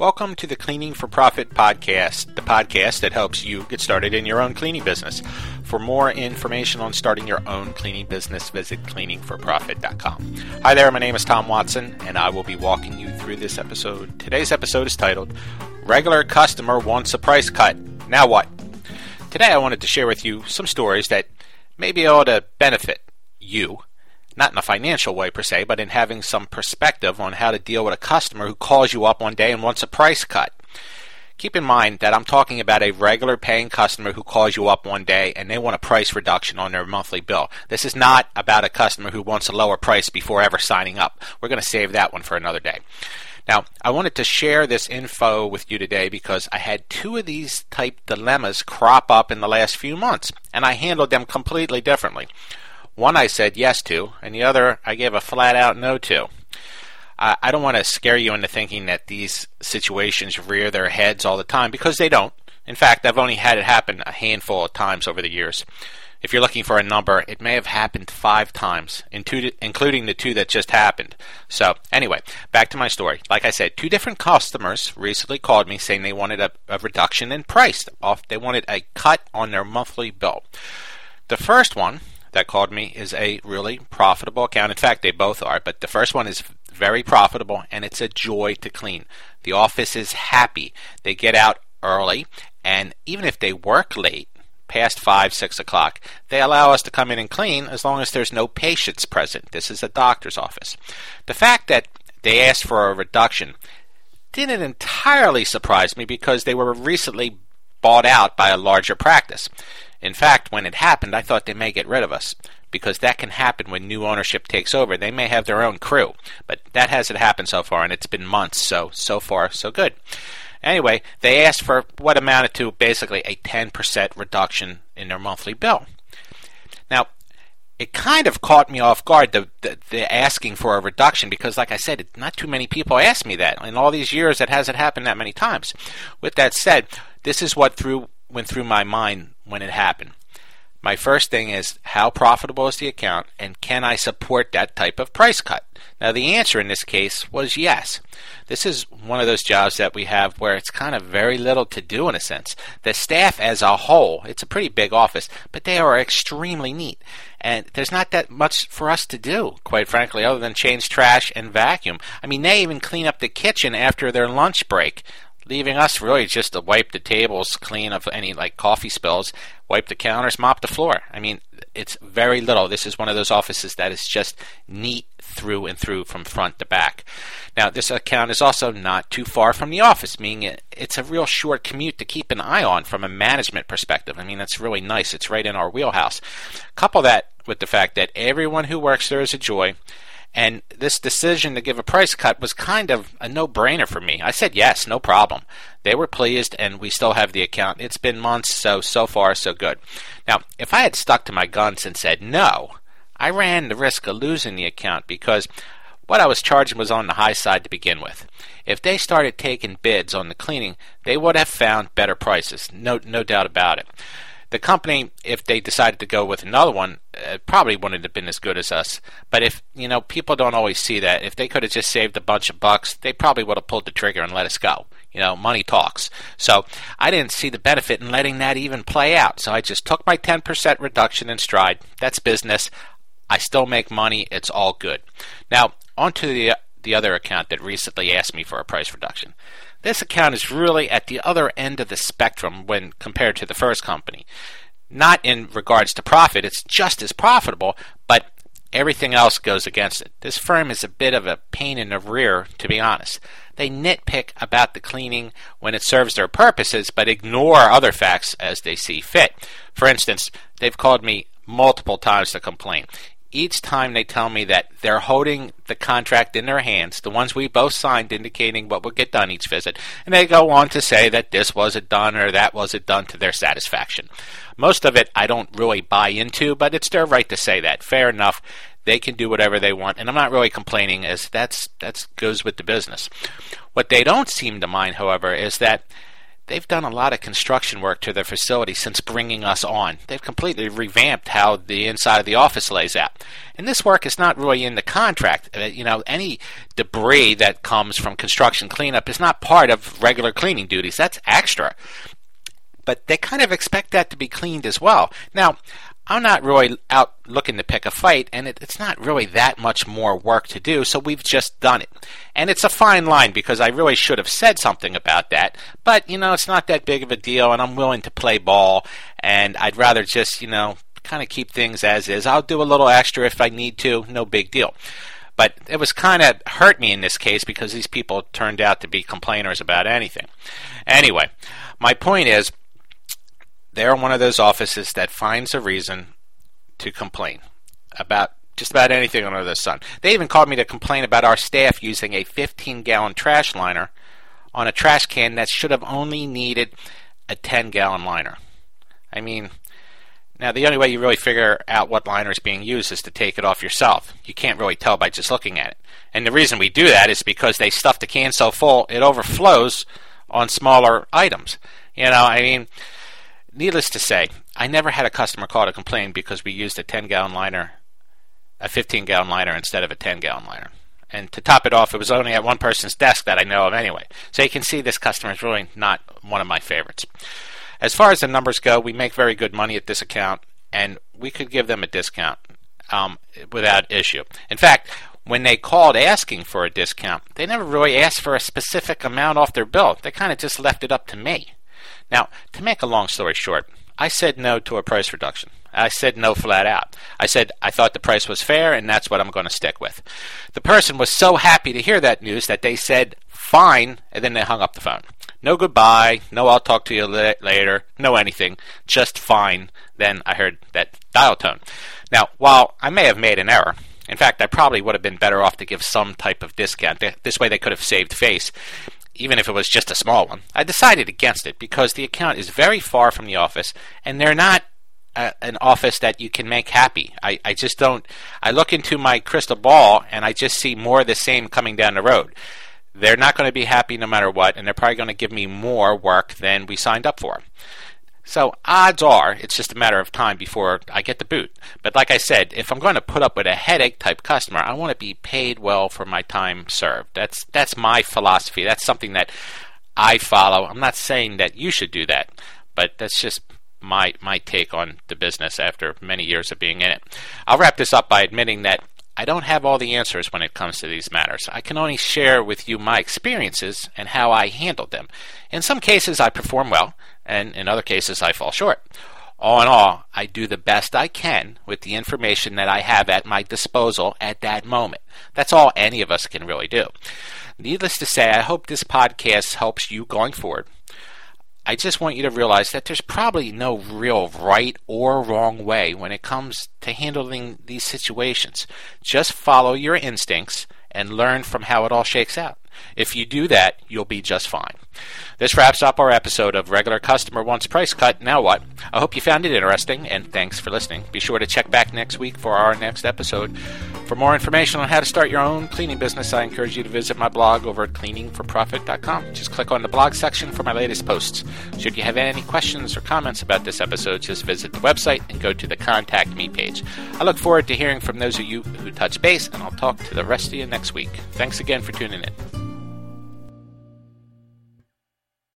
Welcome to the Cleaning for Profit podcast, the podcast that helps you get started in your own cleaning business. For more information on starting your own cleaning business, visit cleaningforprofit.com. Hi there, my name is Tom Watson, and I will be walking you through this episode. Today's episode is titled Regular Customer Wants a Price Cut. Now what? Today I wanted to share with you some stories that maybe ought to benefit you not in a financial way per se, but in having some perspective on how to deal with a customer who calls you up one day and wants a price cut. Keep in mind that I'm talking about a regular paying customer who calls you up one day and they want a price reduction on their monthly bill. This is not about a customer who wants a lower price before ever signing up. We're going to save that one for another day. Now, I wanted to share this info with you today because I had two of these type dilemmas crop up in the last few months, and I handled them completely differently. One I said yes to, and the other I gave a flat out no to. I don't want to scare you into thinking that these situations rear their heads all the time because they don't. In fact, I've only had it happen a handful of times over the years. If you're looking for a number, it may have happened five times, including the two that just happened. So, anyway, back to my story. Like I said, two different customers recently called me saying they wanted a, a reduction in price. Off, they wanted a cut on their monthly bill. The first one that called me is a really profitable account. In fact, they both are, but the first one is very profitable and it's a joy to clean. The office is happy. They get out early, and even if they work late, past 5, 6 o'clock, they allow us to come in and clean as long as there's no patients present. This is a doctor's office. The fact that they asked for a reduction didn't entirely surprise me because they were recently bought out by a larger practice. In fact, when it happened, I thought they may get rid of us because that can happen when new ownership takes over. They may have their own crew, but that hasn't happened so far, and it's been months, so so far so good. Anyway, they asked for what amounted to basically a 10% reduction in their monthly bill. Now, it kind of caught me off guard, the, the, the, asking for a reduction, because, like I said, not too many people ask me that. In all these years, it hasn't happened that many times. With that said, this is what through went through my mind when it happened. My first thing is how profitable is the account and can I support that type of price cut? Now, the answer in this case was yes. This is one of those jobs that we have where it's kind of very little to do in a sense. The staff as a whole, it's a pretty big office, but they are extremely neat. And there's not that much for us to do, quite frankly, other than change trash and vacuum. I mean, they even clean up the kitchen after their lunch break leaving us really just to wipe the tables clean of any like coffee spills, wipe the counters, mop the floor. I mean, it's very little. This is one of those offices that is just neat through and through from front to back. Now, this account is also not too far from the office, meaning it's a real short commute to keep an eye on from a management perspective. I mean, that's really nice. It's right in our wheelhouse. Couple that with the fact that everyone who works there is a joy. And this decision to give a price cut was kind of a no brainer for me. I said yes, no problem. They were pleased, and we still have the account. It's been months, so so far, so good. Now, if I had stuck to my guns and said no, I ran the risk of losing the account because what I was charging was on the high side to begin with. If they started taking bids on the cleaning, they would have found better prices, no, no doubt about it. The company, if they decided to go with another one, uh, probably wouldn't have been as good as us. But if you know, people don't always see that. If they could have just saved a bunch of bucks, they probably would have pulled the trigger and let us go. You know, money talks. So I didn't see the benefit in letting that even play out. So I just took my 10% reduction in stride. That's business. I still make money. It's all good. Now, on to the the other account that recently asked me for a price reduction. This account is really at the other end of the spectrum when compared to the first company. Not in regards to profit, it's just as profitable, but everything else goes against it. This firm is a bit of a pain in the rear, to be honest. They nitpick about the cleaning when it serves their purposes, but ignore other facts as they see fit. For instance, they've called me multiple times to complain each time they tell me that they're holding the contract in their hands, the ones we both signed indicating what would get done each visit, and they go on to say that this wasn't done or that wasn't done to their satisfaction. Most of it I don't really buy into, but it's their right to say that. Fair enough. They can do whatever they want, and I'm not really complaining as that's that's goes with the business. What they don't seem to mind, however, is that they've done a lot of construction work to their facility since bringing us on. They've completely revamped how the inside of the office lays out. And this work is not really in the contract. Uh, you know, any debris that comes from construction cleanup is not part of regular cleaning duties. That's extra. But they kind of expect that to be cleaned as well. Now, I'm not really out looking to pick a fight, and it, it's not really that much more work to do, so we've just done it. And it's a fine line because I really should have said something about that, but you know, it's not that big of a deal, and I'm willing to play ball, and I'd rather just, you know, kind of keep things as is. I'll do a little extra if I need to, no big deal. But it was kind of hurt me in this case because these people turned out to be complainers about anything. Anyway, my point is they're one of those offices that finds a reason to complain about just about anything under the sun. They even called me to complain about our staff using a 15 gallon trash liner on a trash can that should have only needed a 10 gallon liner. I mean, now the only way you really figure out what liner is being used is to take it off yourself. You can't really tell by just looking at it. And the reason we do that is because they stuff the can so full it overflows on smaller items. You know, I mean, Needless to say, I never had a customer call to complain because we used a 10 gallon liner, a 15 gallon liner instead of a 10 gallon liner. And to top it off, it was only at one person's desk that I know of anyway. So you can see this customer is really not one of my favorites. As far as the numbers go, we make very good money at this account, and we could give them a discount um, without issue. In fact, when they called asking for a discount, they never really asked for a specific amount off their bill. They kind of just left it up to me. Now, to make a long story short, I said no to a price reduction. I said no flat out. I said I thought the price was fair and that's what I'm going to stick with. The person was so happy to hear that news that they said fine and then they hung up the phone. No goodbye, no I'll talk to you later, no anything, just fine. Then I heard that dial tone. Now, while I may have made an error, in fact, I probably would have been better off to give some type of discount. This way they could have saved face even if it was just a small one. I decided against it because the account is very far from the office, and they're not a, an office that you can make happy. I, I just don't. I look into my crystal ball, and I just see more of the same coming down the road. They're not going to be happy no matter what, and they're probably going to give me more work than we signed up for. So odds are it's just a matter of time before I get the boot. But like I said, if I'm going to put up with a headache type customer, I want to be paid well for my time served. That's that's my philosophy. That's something that I follow. I'm not saying that you should do that, but that's just my my take on the business after many years of being in it. I'll wrap this up by admitting that I don't have all the answers when it comes to these matters. I can only share with you my experiences and how I handled them. In some cases, I perform well, and in other cases, I fall short. All in all, I do the best I can with the information that I have at my disposal at that moment. That's all any of us can really do. Needless to say, I hope this podcast helps you going forward. I just want you to realize that there's probably no real right or wrong way when it comes to handling these situations. Just follow your instincts and learn from how it all shakes out. If you do that, you'll be just fine. This wraps up our episode of Regular Customer Wants Price Cut. Now what? I hope you found it interesting, and thanks for listening. Be sure to check back next week for our next episode. For more information on how to start your own cleaning business, I encourage you to visit my blog over at cleaningforprofit.com. Just click on the blog section for my latest posts. Should you have any questions or comments about this episode, just visit the website and go to the Contact Me page. I look forward to hearing from those of you who touch base, and I'll talk to the rest of you next week. Thanks again for tuning in.